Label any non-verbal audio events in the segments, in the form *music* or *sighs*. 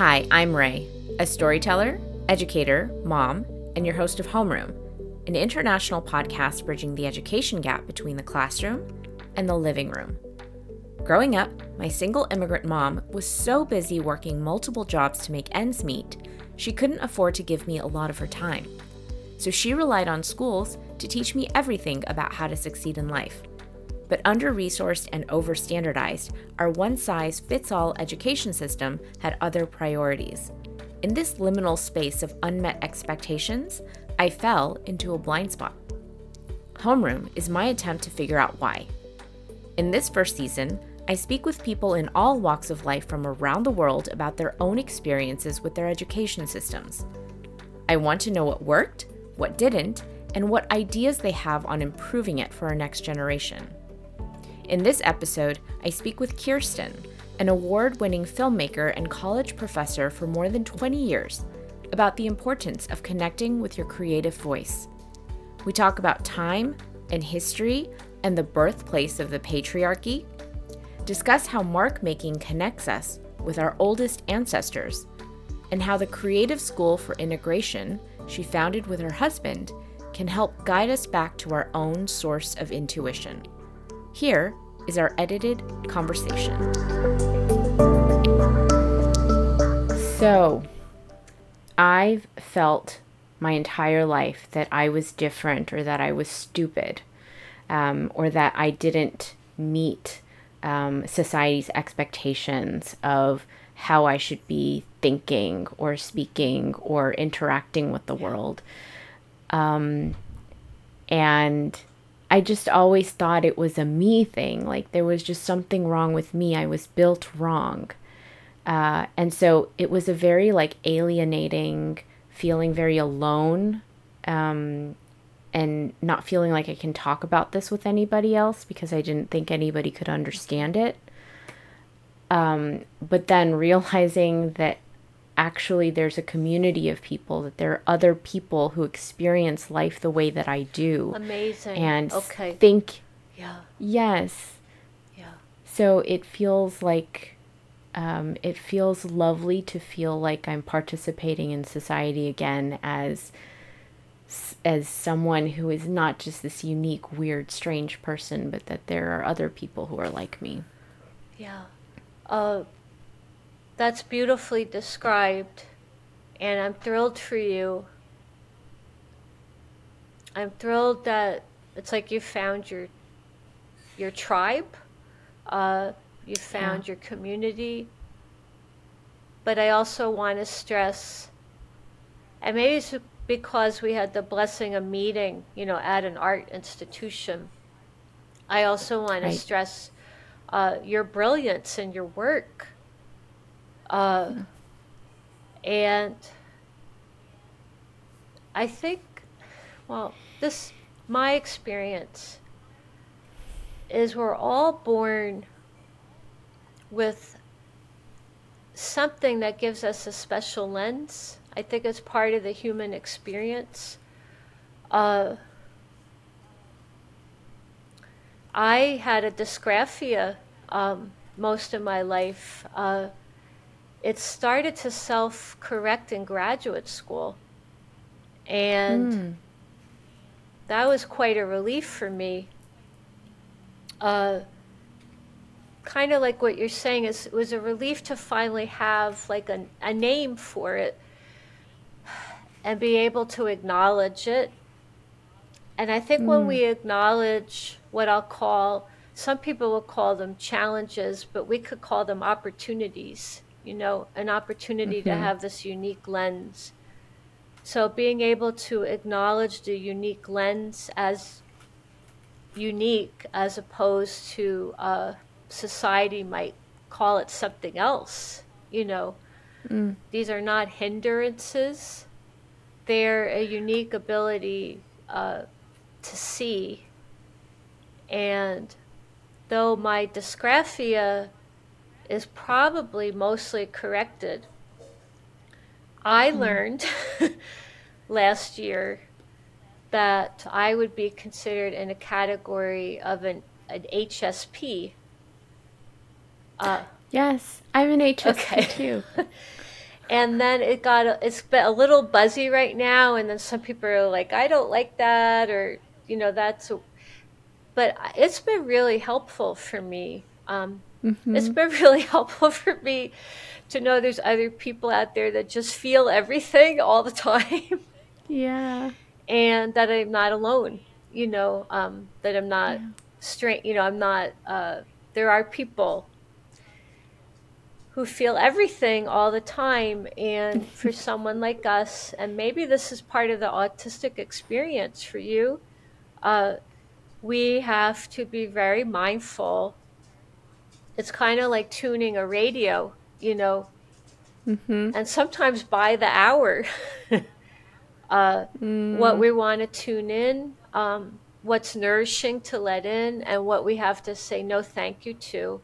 Hi, I'm Rée, a storyteller, educator, mom, and your host of Homeroom, an international podcast bridging the education gap between the classroom and the living room. Growing up, my single immigrant mom was so busy working multiple jobs to make ends meet, she couldn't afford to give me a lot of her time. So she relied on schools to teach me everything about how to succeed in life. But under resourced and over standardized, our one size fits all education system had other priorities. In this liminal space of unmet expectations, I fell into a blind spot. Homeroom is my attempt to figure out why. In this first season, I speak with people in all walks of life from around the world about their own experiences with their education systems. I want to know what worked, what didn't, and what ideas they have on improving it for our next generation. In this episode, I speak with Kirsten, an award winning filmmaker and college professor for more than 20 years, about the importance of connecting with your creative voice. We talk about time and history and the birthplace of the patriarchy, discuss how mark making connects us with our oldest ancestors, and how the Creative School for Integration she founded with her husband can help guide us back to our own source of intuition. Here is our edited conversation. So, I've felt my entire life that I was different or that I was stupid um, or that I didn't meet um, society's expectations of how I should be thinking or speaking or interacting with the world. Um, and I just always thought it was a me thing. Like there was just something wrong with me. I was built wrong. Uh, and so it was a very like alienating, feeling very alone, um, and not feeling like I can talk about this with anybody else because I didn't think anybody could understand it. Um, but then realizing that actually there's a community of people, that there are other people who experience life the way that I do. Amazing. And okay. think, Yeah. yes. Yeah. So it feels like, um, it feels lovely to feel like I'm participating in society again as as someone who is not just this unique, weird, strange person, but that there are other people who are like me. Yeah. Uh, that's beautifully described, and I'm thrilled for you. I'm thrilled that it's like you found your your tribe, uh, you found Yeah. your community. But I also want to stress, and maybe it's because we had the blessing of meeting, you know, at an art institution. I also want Right. to stress uh, your brilliance and your work. Uh, and I think, well, this, my experience is we're all born with something that gives us a special lens. I think it's part of the human experience. Uh, I had a dysgraphia um, most of my life. Uh, it started to self correct in graduate school. And Hmm. that was quite a relief for me. Uh, kind of like what you're saying is it was a relief to finally have like a, a name for it and be able to acknowledge it and i think when we acknowledge what i'll call some people will call them challenges but we could call them opportunities you know an opportunity to have this unique lens so being able to acknowledge the unique lens as unique as opposed to uh, society might call it something else. You know, these are not hindrances, they're a unique ability uh, to see. And though my dysgraphia is probably mostly corrected, I learned *laughs* last year that I would be considered in a category of an, an HSP. Uh, Yes, I'm an HSP Okay. too. *laughs* and then it got it's been a little buzzy right now and then some people are like i don't like that or you know that's a, but it's been really helpful for me um, mm-hmm. it's been *laughs* really helpful for me to know there's other people out there that just feel everything all the *laughs* time yeah and that i'm not alone you know um, that i'm not yeah. straight you know i'm not uh, there are people who feel everything all the time. And *laughs* for someone like us, and maybe this is part of the autistic experience for you, uh, we have to be very mindful. It's kind of like tuning a radio, you know, mm-hmm. and sometimes by the hour, *laughs* uh, mm. what we want to tune in, um, what's nourishing to let in, and what we have to say no thank you to.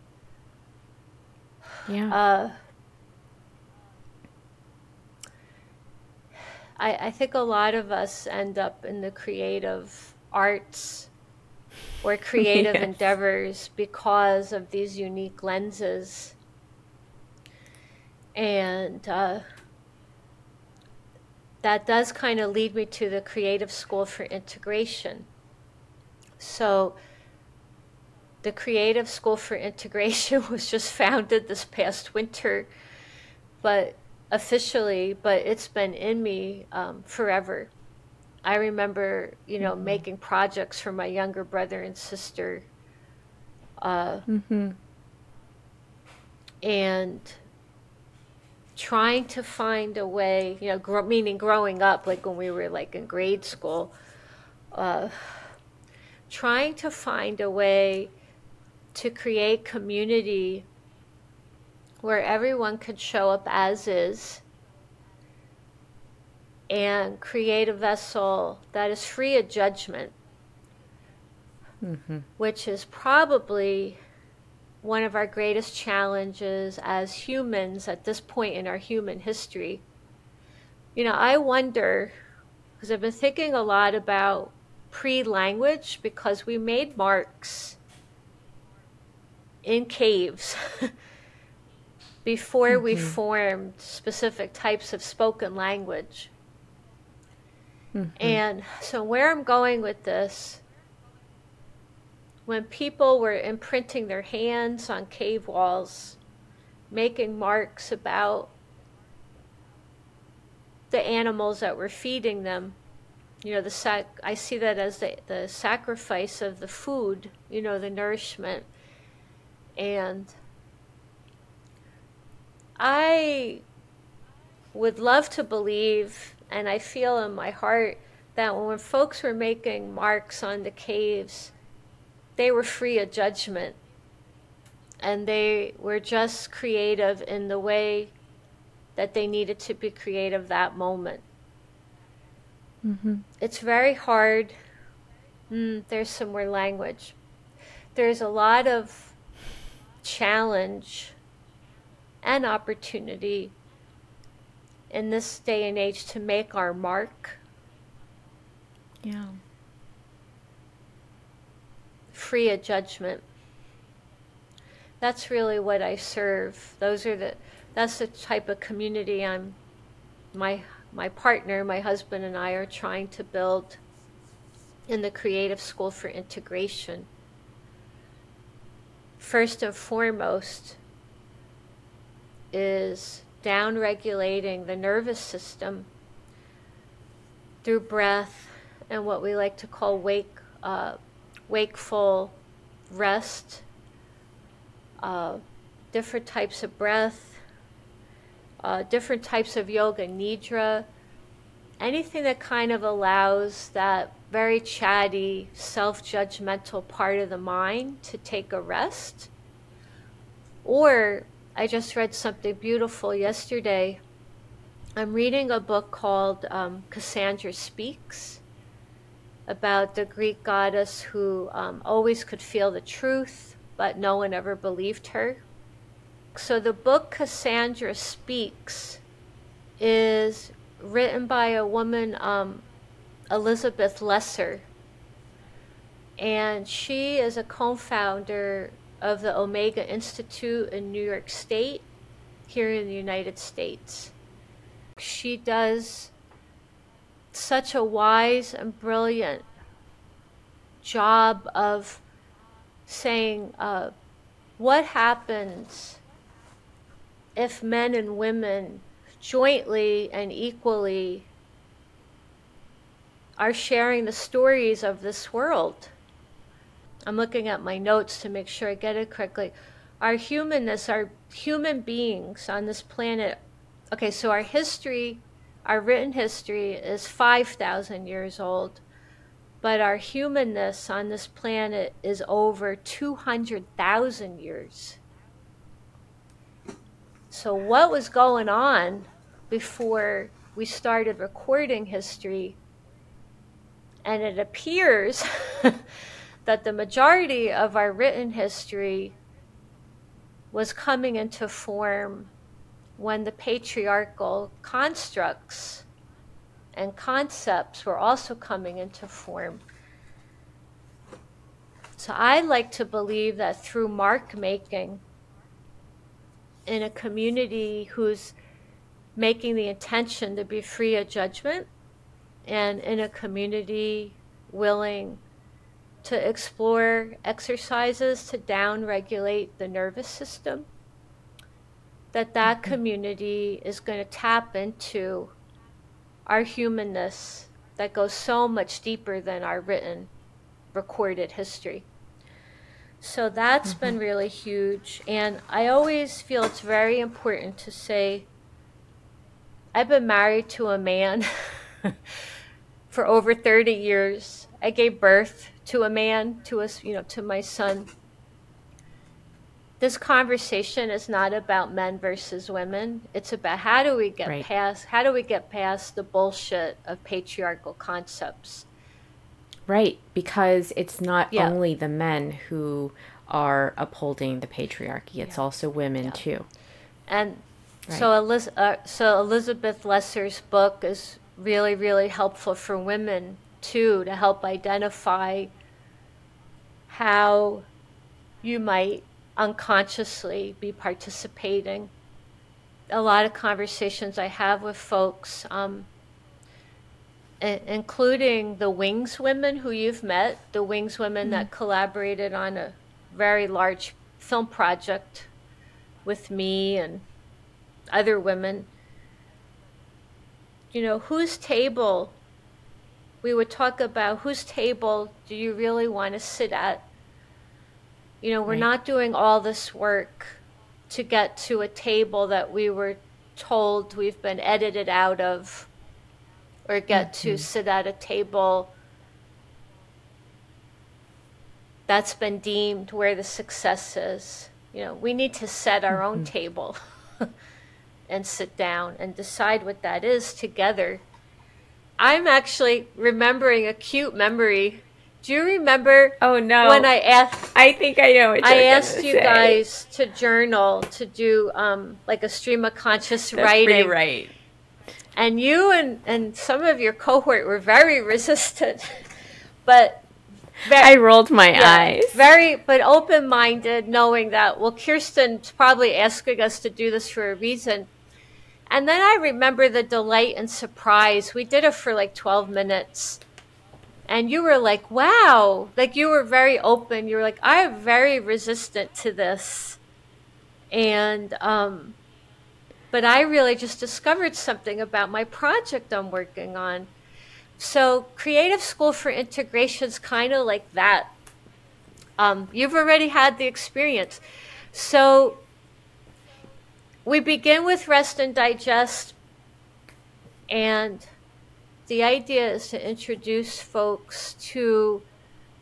Yeah. Uh, I, I think a lot of us end up in the creative arts or creative *laughs* yes. endeavors because of these unique lenses. And uh, that does kind of lead me to the Creative School for Integration. So, the Creative School for Integration *laughs* was just founded this past winter, but officially, but it's been in me um, forever. I remember, you know, mm-hmm. making projects for my younger brother and sister. Uh, mm-hmm. And trying to find a way, you know, meaning growing up, like when we were like in grade school, uh, trying to find a way to create community where everyone could show up as is and create a vessel that is free of judgment, mm-hmm. which is probably one of our greatest challenges as humans at this point in our human history. You know, I wonder, because I've been thinking a lot about pre language because we made marks in caves *laughs* before mm-hmm. we formed specific types of spoken language. Mm-hmm. And so, where I'm going with this, when people were imprinting their hands on cave walls, making marks about the animals that were feeding them, you know, the sac- I see that as the, the sacrifice of the food, you know, the nourishment and I would love to believe, and I feel in my heart, that when folks were making marks on the caves, they were free of judgment. And they were just creative in the way that they needed to be creative that moment. Mm-hmm. It's very hard. Mm, there's some more language. There's a lot of challenge and opportunity in this day and age to make our mark. Yeah. Free of judgment. That's really what I serve. Those are the that's the type of community I'm my my partner, my husband and I are trying to build in the Creative School for Integration first and foremost is down regulating the nervous system through breath and what we like to call wake uh, wakeful rest uh, different types of breath uh, different types of yoga nidra anything that kind of allows that very chatty, self judgmental part of the mind to take a rest. Or I just read something beautiful yesterday. I'm reading a book called um, Cassandra Speaks about the Greek goddess who um, always could feel the truth, but no one ever believed her. So the book Cassandra Speaks is written by a woman, um, Elizabeth Lesser. And she is a co founder of the Omega Institute in New York State, here in the United States. she does such a wise and brilliant job of saying uh, what happens if men and women jointly and equally are sharing the stories of this world. I'm looking at my notes to make sure I get it correctly. Our humanness, our human beings on this planet. Okay, so our history, our written history is 5,000 years old, but our humanness on this planet is over 200,000 years. So, what was going on before we started recording history? And it appears *laughs* that the majority of our written history was coming into form when the patriarchal constructs and concepts were also coming into form. So I like to believe that through mark making in a community who's making the intention to be free of judgment and in a community willing to explore exercises to down regulate the nervous system that that mm-hmm. community is going to tap into our humanness that goes so much deeper than our written recorded history so that's mm-hmm. been really huge and i always feel it's very important to say i've been married to a man *laughs* for over 30 years i gave birth to a man, to us, you know, to my son. This conversation is not about men versus women. It's about how do we get right. past how do we get past the bullshit of patriarchal concepts. Right, because it's not yeah. only the men who are upholding the patriarchy; it's yeah. also women yeah. too. And right. so, Eliz- uh, so Elizabeth Lesser's book is really, really helpful for women too to help identify how you might unconsciously be participating. A lot of conversations I have with folks, um, I- including the Wings women who you've met, the Wings women mm-hmm. that collaborated on a very large film project with me and other women. You know, whose table we would talk about whose table do you really want to sit at? You know, we're right. not doing all this work to get to a table that we were told we've been edited out of or get mm-hmm. to sit at a table that's been deemed where the success is. You know, we need to set our mm-hmm. own table *laughs* and sit down and decide what that is together I'm actually remembering a cute memory. Do you remember? Oh no! When I asked, I think I know. I asked you say. guys to journal to do um, like a stream of conscious That's writing. right. And you and and some of your cohort were very *laughs* resistant, but very, I rolled my yeah, eyes. Very, but open minded, knowing that well, Kirsten's probably asking us to do this for a reason. And then I remember the delight and surprise. We did it for like 12 minutes. And you were like, wow. Like you were very open. You were like, I am very resistant to this. And, um, but I really just discovered something about my project I'm working on. So, Creative School for Integration is kind of like that. Um, you've already had the experience. So, we begin with rest and digest, and the idea is to introduce folks to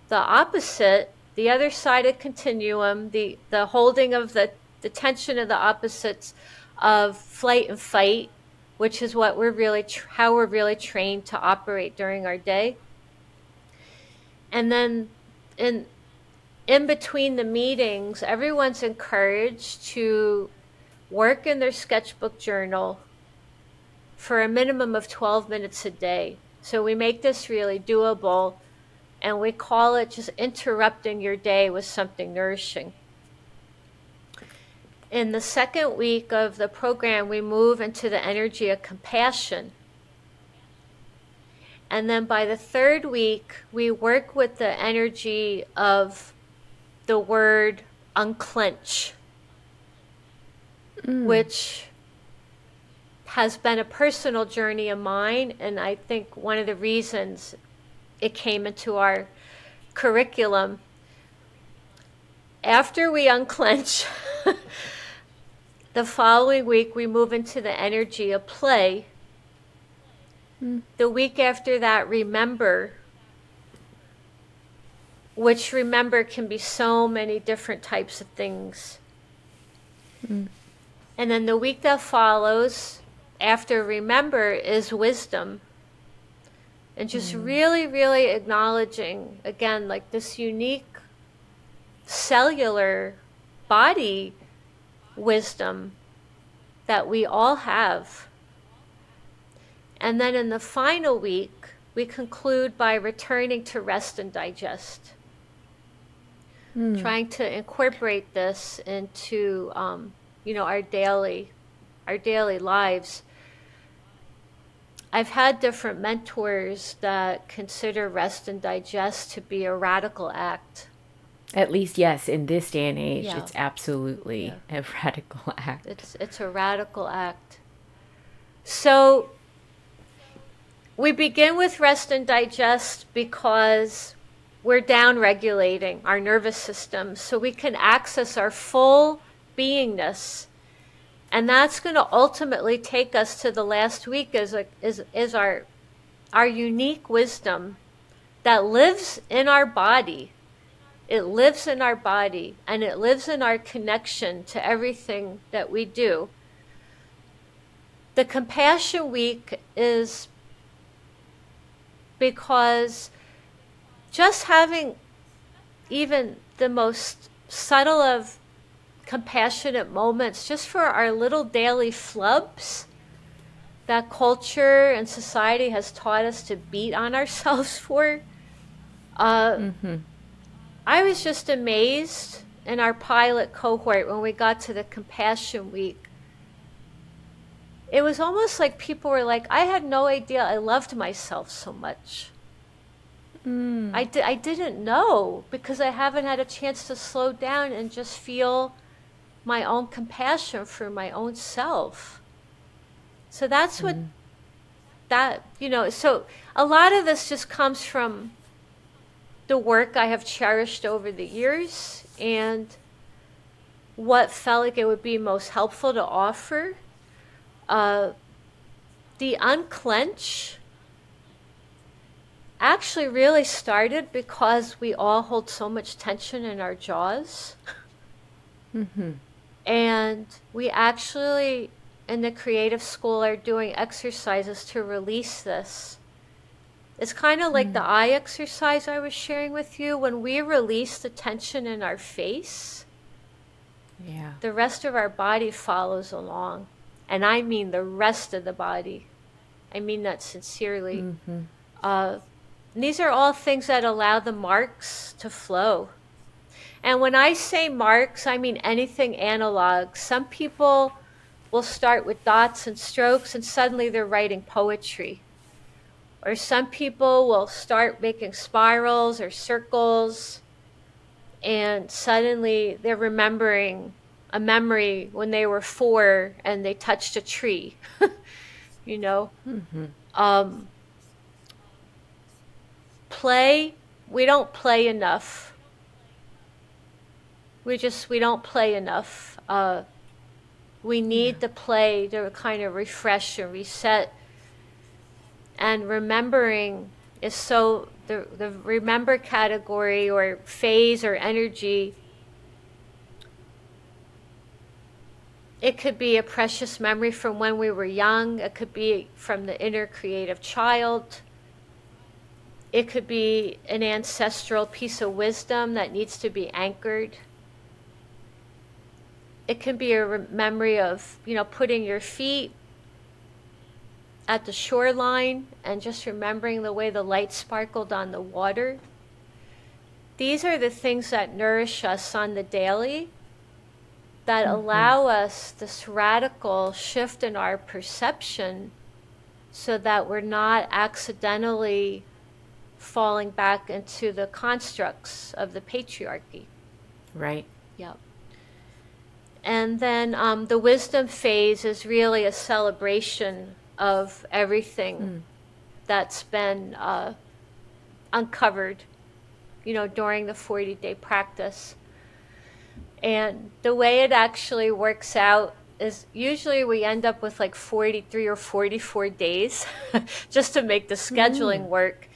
the opposite, the other side of continuum, the, the holding of the, the tension of the opposites of flight and fight, which is what we're really how we're really trained to operate during our day. And then in in between the meetings, everyone's encouraged to work in their sketchbook journal for a minimum of 12 minutes a day. So we make this really doable and we call it just interrupting your day with something nourishing. in the second week of the program, we move into the energy of compassion. And then by the third week, we work with the energy of the word unclench, mm. which has been a personal journey of mine. And I think one of the reasons it came into our curriculum. After we unclench, *laughs* the following week we move into the energy of play. Mm. The week after that, remember, which remember can be so many different types of things. Mm. And then the week that follows, after remember, is wisdom and just mm. really, really acknowledging again, like this unique cellular body wisdom that we all have. And then in the final week, we conclude by returning to rest and digest. Mm. Trying to incorporate this into, um, you know, our daily, our daily lives. I've had different mentors that consider rest and digest to be a radical act. At least, yes, in this day and age, yeah. it's absolutely yeah. a *laughs* radical act. It's it's a radical act. So we begin with rest and digest because we're down regulating our nervous system so we can access our full beingness and that's going to ultimately take us to the last week is, a, our, our unique wisdom that lives in our body. It lives in our body and it lives in our connection to everything that we do. The Compassion Week is because just having even the most subtle of compassionate moments just for our little daily flubs that culture and society has taught us to beat on *laughs* ourselves for. Uh, mm-hmm. I was just amazed in our pilot cohort when we got to the compassion week. It was almost like people were like, I had no idea I loved myself so much. Mm. I, di- I didn't know because I haven't had a chance to slow down and just feel my own compassion for my own self. So that's what mm. that, you know, so a lot of this just comes from the work I have cherished over the years and what felt like it would be most helpful to offer. Uh, the unclench actually really started because we all hold so much tension in our jaws. Mm-hmm. And we actually, in the creative school, are doing exercises to release this. It's kind of like mm. the eye exercise I was sharing with you. When we release the tension in our face, yeah. the rest of our body follows along. And I mean the rest of the body. I mean that sincerely. Mm-hmm. Uh, these are all things that allow the marks to flow. And when I say marks, I mean anything analog. Some people will start with dots and strokes and suddenly they're writing poetry. Or some people will start making spirals or circles and suddenly they're remembering a memory when they were four and they touched a tree. *laughs* you know? Mm-hmm. Um, play, we don't play enough we just we don't play enough. Uh, we need the play to kind of refresh and reset. And remembering is so the the remember category or phase or energy. It could be a precious memory from when we were young. It could be from the inner creative child. It could be an ancestral piece of wisdom that needs to be anchored it can be a memory of you know putting your feet at the shoreline and just remembering the way the light sparkled on the water these are the things that nourish us on the daily that mm-hmm. allow us this radical shift in our perception so that we're not accidentally falling back into the constructs of the patriarchy. Right. Yep. And then um, the wisdom phase is really a celebration of everything mm. that's been uh, uncovered, you know, during the 40 day practice. And the way it actually works out is usually we end up with like 43 or 44 days *laughs* just to make the scheduling mm. work.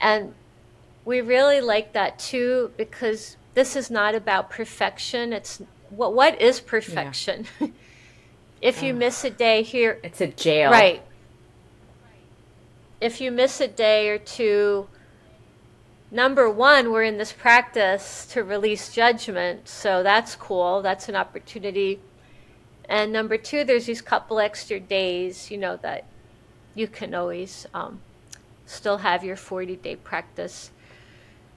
And we really like that too because this is not about perfection. It's what what is perfection? Yeah. *laughs* if you miss a day here, it's a jail. Right. If you miss a day or two, number one, we're in this practice to release judgment, so that's cool. That's an opportunity. And number two, there's these couple extra days, you know, that you can always um, still have your 40 day practice.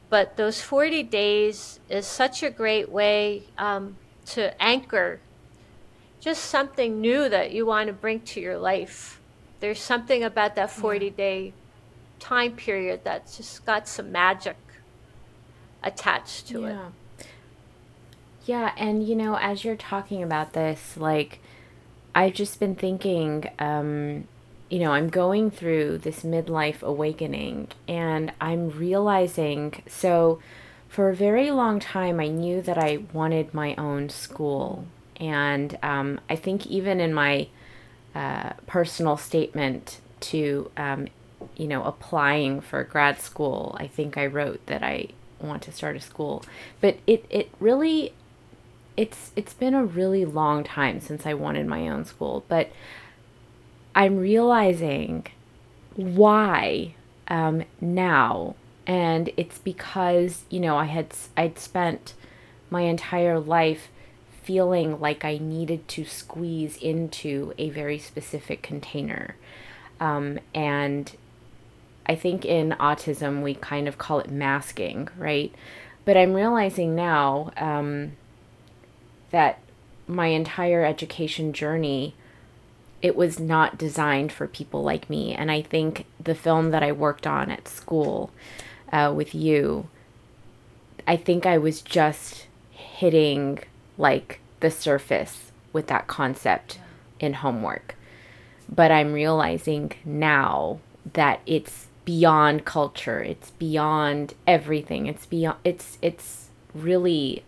But those 40 days is such a great way um, to anchor just something new that you want to bring to your life. There's something about that 40 day time period that's just got some magic attached to yeah. it. Yeah, and you know, as you're talking about this, like I've just been thinking, um, you know, I'm going through this midlife awakening and I'm realizing so for a very long time, I knew that I wanted my own school. And um, I think even in my uh, personal statement to, um, you know, applying for grad school, I think I wrote that I want to start a school. But it, it really, it's it's been a really long time since I wanted my own school. But I'm realizing why um, now, and it's because you know I had I'd spent my entire life feeling like I needed to squeeze into a very specific container, um, and I think in autism we kind of call it masking, right? But I'm realizing now um, that my entire education journey it was not designed for people like me. And I think the film that I worked on at school uh, with you, I think I was just hitting like the surface with that concept in homework. But I'm realizing now that it's beyond culture. It's beyond everything. It's beyond it's it's really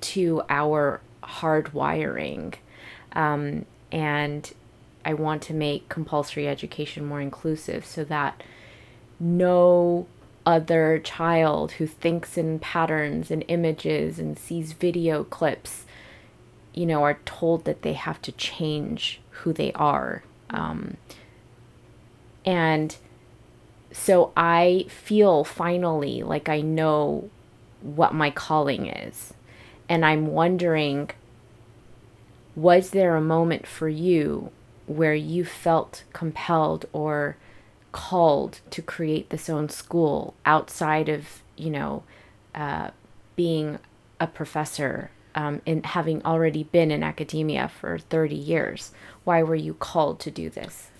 to our hardwiring. Um, and I want to make compulsory education more inclusive so that no other child who thinks in patterns and images and sees video clips, you know, are told that they have to change who they are. Um, and so I feel finally like I know what my calling is. And I'm wondering was there a moment for you where you felt compelled or called to create this own school outside of you know uh, being a professor um, and having already been in academia for 30 years. Why were you called to do this?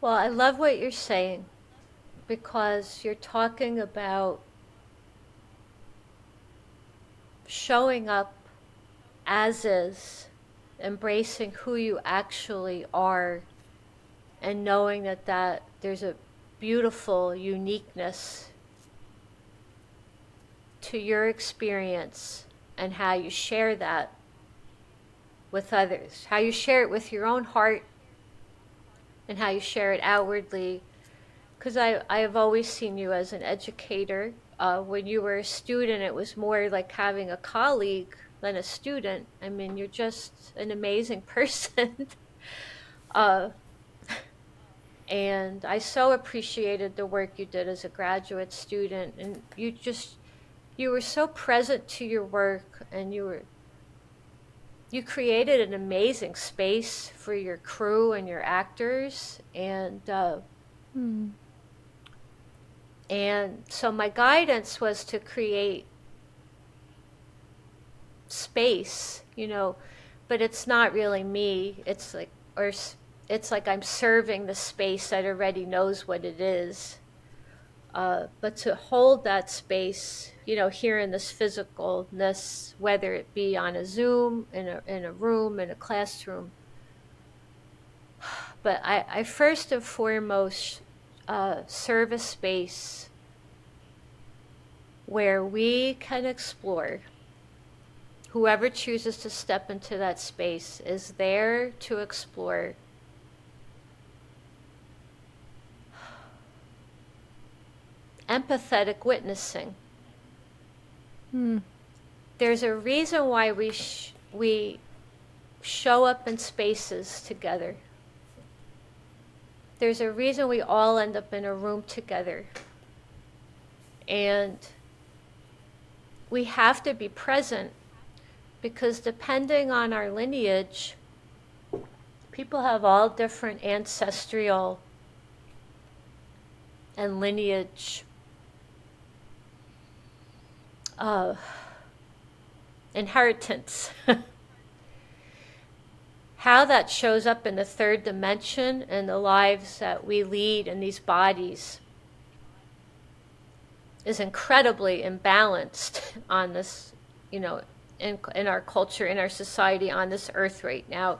Well i love what you're saying because you're talking about showing up as is, embracing who you actually are, and knowing that, that there's a beautiful uniqueness to your experience and how you share that with others, how you share it with your own heart, and how you share it outwardly. Because I, I have always seen you as an educator. Uh, when you were a student, it was more like having a colleague than a student. I mean, you're just an amazing *laughs* person. uh, and I so appreciated the work you did as a graduate student. And you just, you were so present to your work and you were, you created an amazing space for your crew and your actors. And, uh, hmm. and so my guidance was to create space, you know, but it's not really me. It's like, or it's like I'm serving the space that already knows what it is. Uh, but to hold that space, you know, here in this physicalness, whether it be on a Zoom, in a, in a room, in a classroom. *sighs* But I, I first and foremost uh, serve a space where we can explore. Whoever chooses to step into that space is there to explore empathetic witnessing. Hmm. There's a reason why we sh- we show up in spaces together. There's a reason we all end up in a room together. And we have to be present because depending on our lineage, people have all different ancestral and lineage uh, inheritance. *laughs* How that shows up in the third dimension and the lives that we lead in these bodies is incredibly imbalanced *laughs* on this, you know, in, in our culture, in our society, on this earth right now.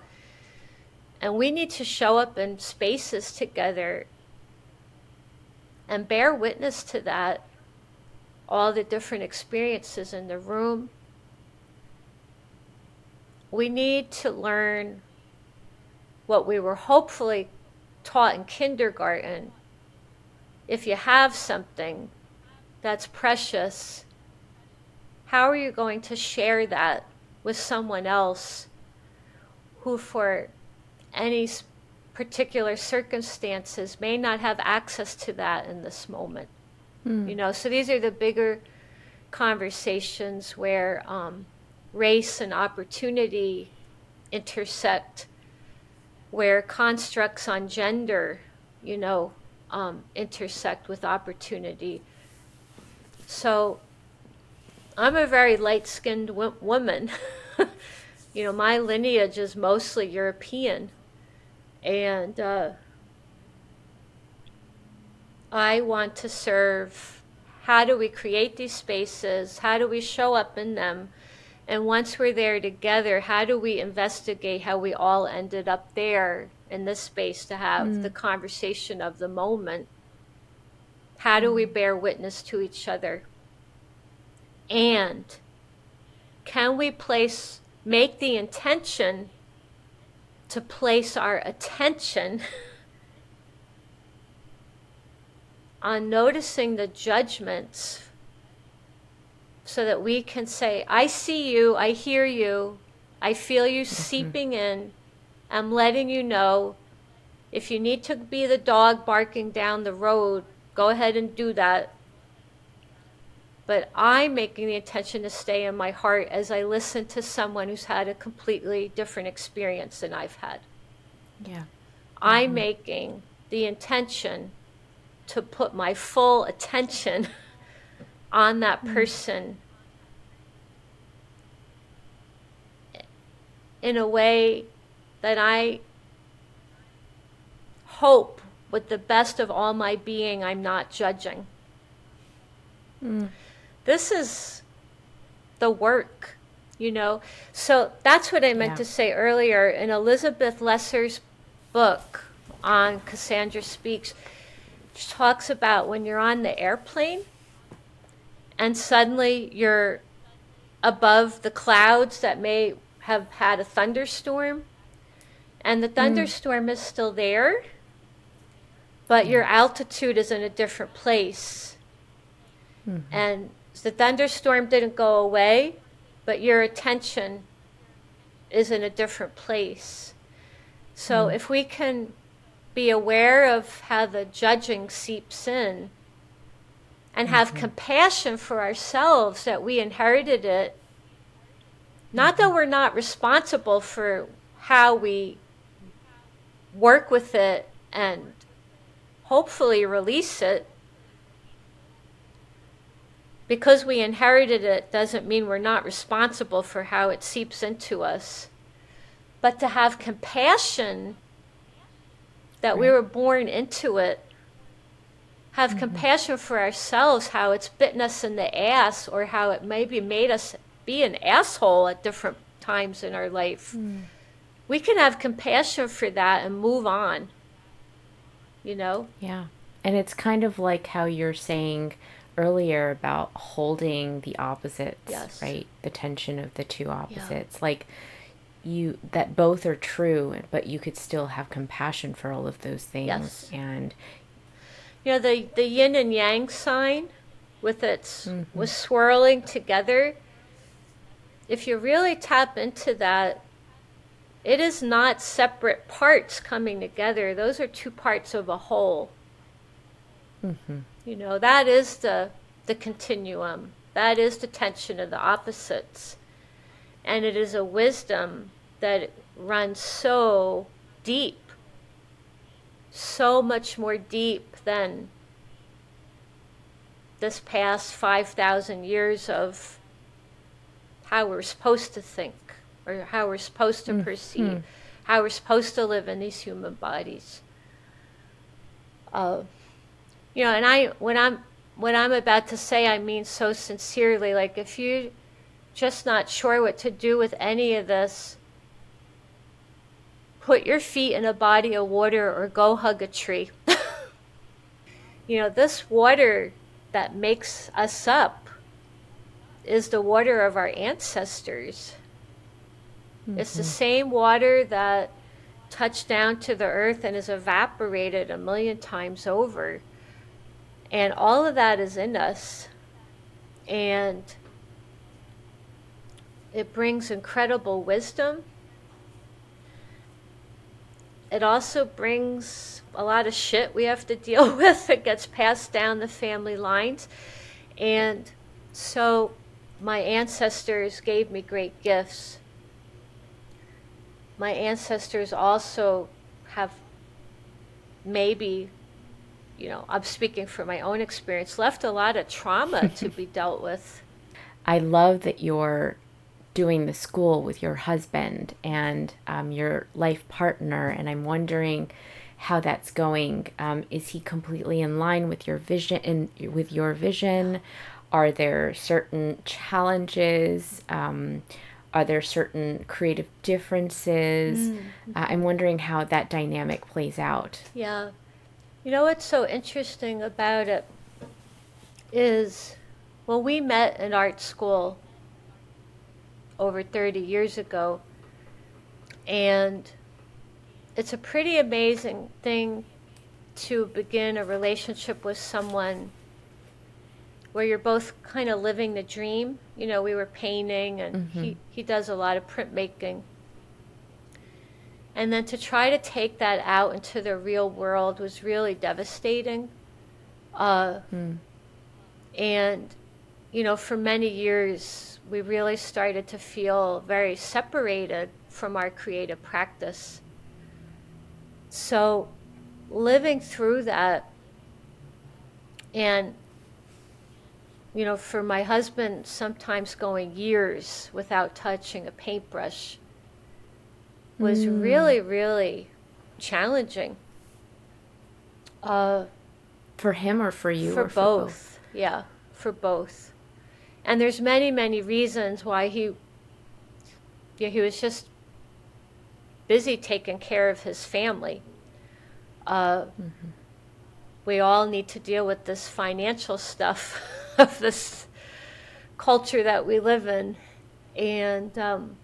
And we need to show up in spaces together and bear witness to that all the different experiences in the room. We need to learn what we were hopefully taught in kindergarten. If you have something that's precious, how are you going to share that with someone else who, for any particular circumstances, may not have access to that in this moment? Mm. You know, so these are the bigger conversations where um, race and opportunity intersect, where constructs on gender, you know, um, intersect with opportunity. So I'm a very light skinned w- woman. *laughs* you know, my lineage is mostly European. And, uh, I want to serve. How do we create these spaces? How do we show up in them? And once we're there together, how do we investigate how we all ended up there in this space to have mm. the conversation of the moment? How do we mm. bear witness to each other? And can we place, make the intention to place our attention *laughs* on noticing the judgments so that we can say, I see you, I hear you, I feel you mm-hmm. seeping in. I'm letting you know if you need to be the dog barking down the road, go ahead and do that. But I'm making the intention to stay in my heart as I listen to someone who's had a completely different experience than I've had. Yeah. I'm mm-hmm. making the intention to put my full attention on that hmm. person in a way that I hope with the best of all my being I'm not judging. Mm. This is the work, you know. So that's what I meant yeah. to say earlier in Elizabeth Lesser's book on Cassandra Speaks talks about when you're on the airplane and suddenly you're above the clouds that may have had a thunderstorm and the hmm. thunderstorm mm. is still there but your altitude is in a different place mm-hmm. and the thunderstorm didn't go away but your attention is in a different place so mm. if we can be aware of how the judging seeps in and have mm-hmm. compassion for ourselves that we inherited it. Not that we're not responsible for how we work with it and hopefully release it, because we inherited it doesn't mean we're not responsible for how it seeps into us. But to have compassion that we were born into it, have mm-hmm. compassion for ourselves, how it's bitten us in the ass, or how it maybe made us be an asshole at different times in our life. Mm. We can have compassion for that and move on. You know? Yeah. And it's kind of like how you're saying earlier about holding the opposites, yes. right? The tension of the two opposites. Yeah. Like you that both are true, but you could still have compassion for all of those things yes. and you know the the yin and yang sign with its mm-hmm. was swirling together. If you really tap into that, it is not separate parts coming together. Those are two parts of a whole. Mm-hmm. You know, that is the, the continuum. That is the tension of the opposites. And it is a wisdom that runs so deep, so much more deep than this past 5,000 years of how we're supposed to think or how we're supposed to mm-hmm. perceive, how we're supposed to live in these human bodies. Uh, you know, and I when I'm what I'm about to say, I mean so sincerely. Like if you're just not sure what to do with any of this, put your feet in a body of water or go hug a tree. *laughs* you know, this water that makes us up is the water of our ancestors. Mm-hmm. It's the mm-hmm. same water that touched down to the earth and is evaporated a million times over. And all of that is in us. And it brings incredible wisdom. It also brings a lot of shit we have to deal *laughs* with. It gets passed down the family lines. And so my ancestors gave me great gifts. My ancestors also have maybe you know, I'm speaking from my own experience, left a lot of trauma to be *laughs* dealt with. I love that you're doing the school with your husband and um, your life partner, and I'm wondering how that's going. Um, is he completely in line with your vision? And with your vision, are there certain challenges? Um, are there certain creative differences? Mm. Uh, I'm wondering how that dynamic plays out. Yeah. You know what's so interesting about it is when we met in art school over 30 years ago, and it's a pretty amazing thing to begin a relationship with someone where you're both kind of living the dream. You know, we were painting, and mm-hmm. he, he does a lot of printmaking. And then to try to take that out into the real world was really devastating. Uh, hmm. And, you know, for many years, we really started to feel very separated from our creative practice. So, living through that, and, you know, for my husband, sometimes going years without touching a paintbrush was mm. really, really challenging. Uh, for him or for you? For, both. for both. Yeah, for both. And there's many, many reasons why he, yeah, he was just busy taking care of his family. Uh, mm-hmm. We all need to deal with this financial stuff *laughs* of this culture that we live in, and um,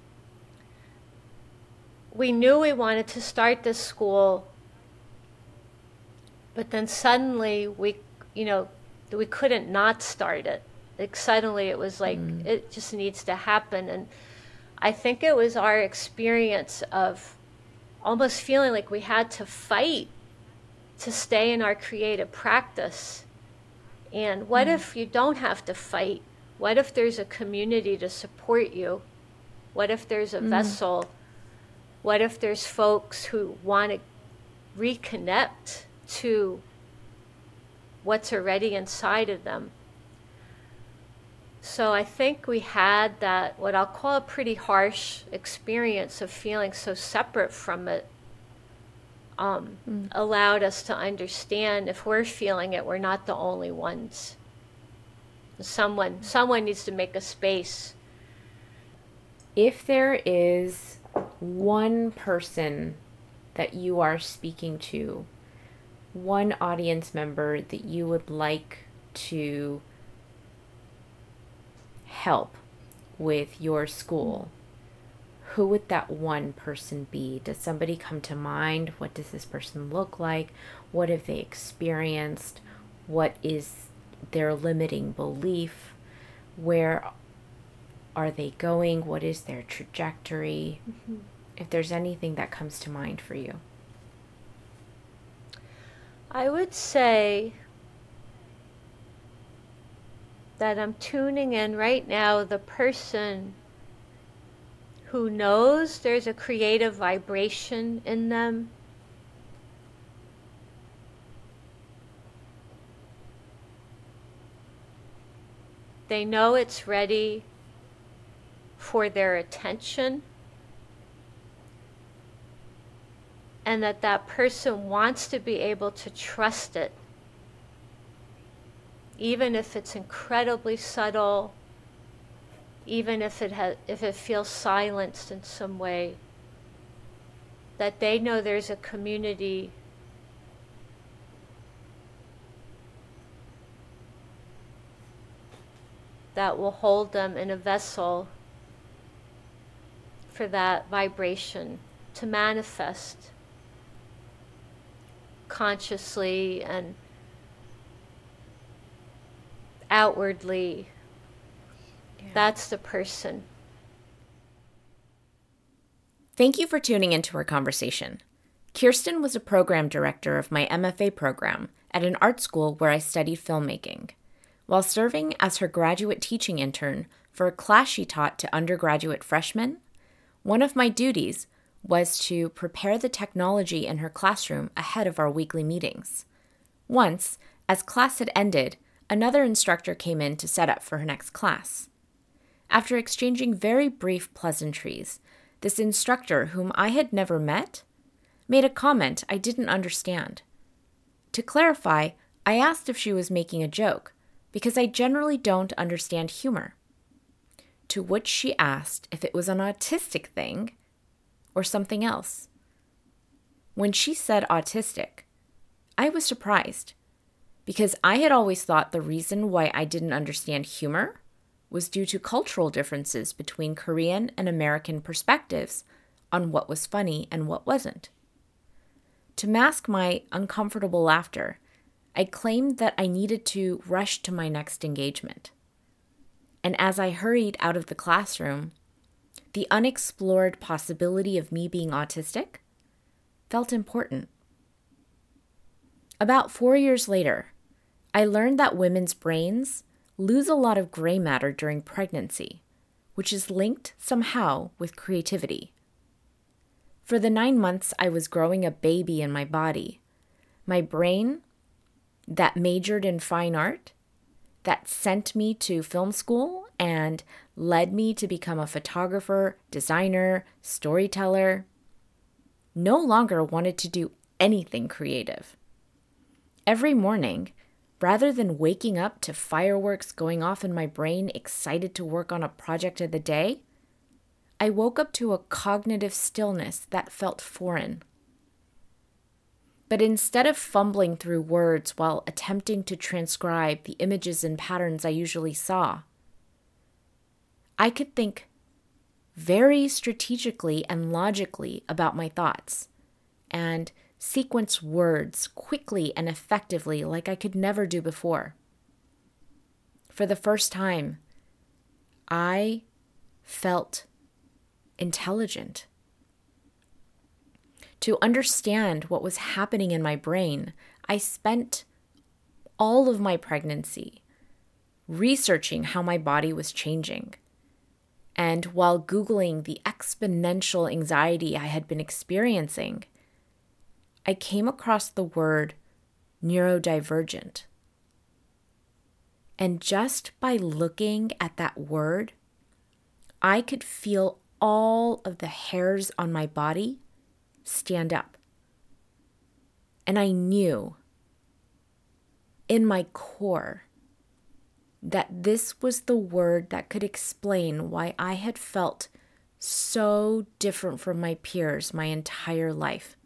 we knew we wanted to start this school, but then suddenly we, you know, we couldn't not start it. Like suddenly it was like mm. it just needs to happen, and I think it was our experience of almost feeling like we had to fight to stay in our creative practice. And what mm. if you don't have to fight? What if there's a community to support you? What if there's a mm. vessel what if there's folks who want to reconnect to what's already inside of them? So I think we had that, what I'll call a pretty harsh experience of feeling so separate from it, um, mm. allowed us to understand if we're feeling it, we're not the only ones. Someone, someone needs to make a space. If there is one person that you are speaking to, one audience member that you would like to help with your school, who would that one person be? Does somebody come to mind? What does this person look like? What have they experienced? What is their limiting belief? Where are they going? What is their trajectory? Mm-hmm. If there's anything that comes to mind for you. I would say that I'm tuning in right now the person who knows there's a creative vibration in them. They know it's ready for their attention. And that that person wants to be able to trust it even if it's incredibly subtle, even if it if it feels silenced in some way, that they know there's a community that will hold them in a vessel for that vibration to manifest consciously and outwardly. Yeah. That's the person. Thank you for tuning into our conversation. Kirsten was a program director of my MFA program at an art school where I studied filmmaking. While serving as her graduate teaching intern for a class she taught to undergraduate freshmen, one of my duties was to prepare the technology in her classroom ahead of our weekly meetings. Once, as class had ended, another instructor came in to set up for her next class. After exchanging very brief pleasantries, this instructor, whom I had never met, made a comment I didn't understand. To clarify, I asked if she was making a joke, because I generally don't understand humor. To which she asked if it was an autistic thing or something else. When she said autistic, I was surprised because I had always thought the reason why I didn't understand humor was due to cultural differences between Korean and American perspectives on what was funny and what wasn't. To mask my uncomfortable laughter, I claimed that I needed to rush to my next engagement. And as I hurried out of the classroom, the unexplored possibility of me being autistic felt important. About four years later, I learned that women's brains lose a lot of gray matter during pregnancy, which is linked somehow with creativity. For the nine months I was growing a baby in my body, my brain, that majored in fine art, that sent me to film school and led me to become a photographer, designer, storyteller, no longer wanted to do anything creative. Every morning, Rather than waking up to fireworks going off in my brain, excited to work on a project of the day, I woke up to a cognitive stillness that felt foreign. But instead of fumbling through words while attempting to transcribe the images and patterns I usually saw, I could think very strategically and logically about my thoughts and sequence words quickly and effectively like I could never do before. For the first time, I felt intelligent. To understand what was happening in my brain, I spent all of my pregnancy researching how my body was changing. And while Googling the exponential anxiety I had been experiencing, I came across the word neurodivergent. And just by looking at that word, I could feel all of the hairs on my body stand up. And I knew in my core that this was the word that could explain why I had felt so different from my peers my entire life.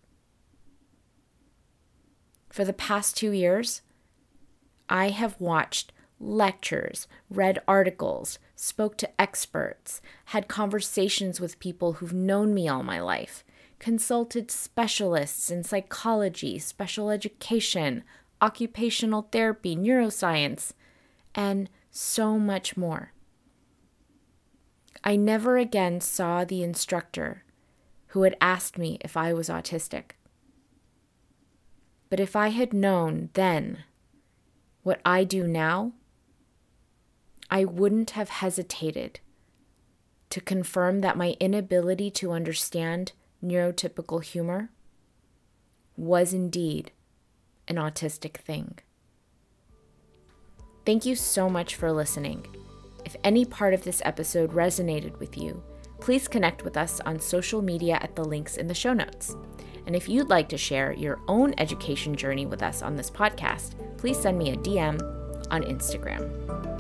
For the past two years, I have watched lectures, read articles, spoke to experts, had conversations with people who've known me all my life, consulted specialists in psychology, special education, occupational therapy, neuroscience, and so much more. I never again saw the instructor who had asked me if I was autistic. But if I had known then what I do now, I wouldn't have hesitated to confirm that my inability to understand neurotypical humor was indeed an autistic thing. Thank you so much for listening. If any part of this episode resonated with you, please connect with us on social media at the links in the show notes. And if you'd like to share your own education journey with us on this podcast, please send me a DM on Instagram.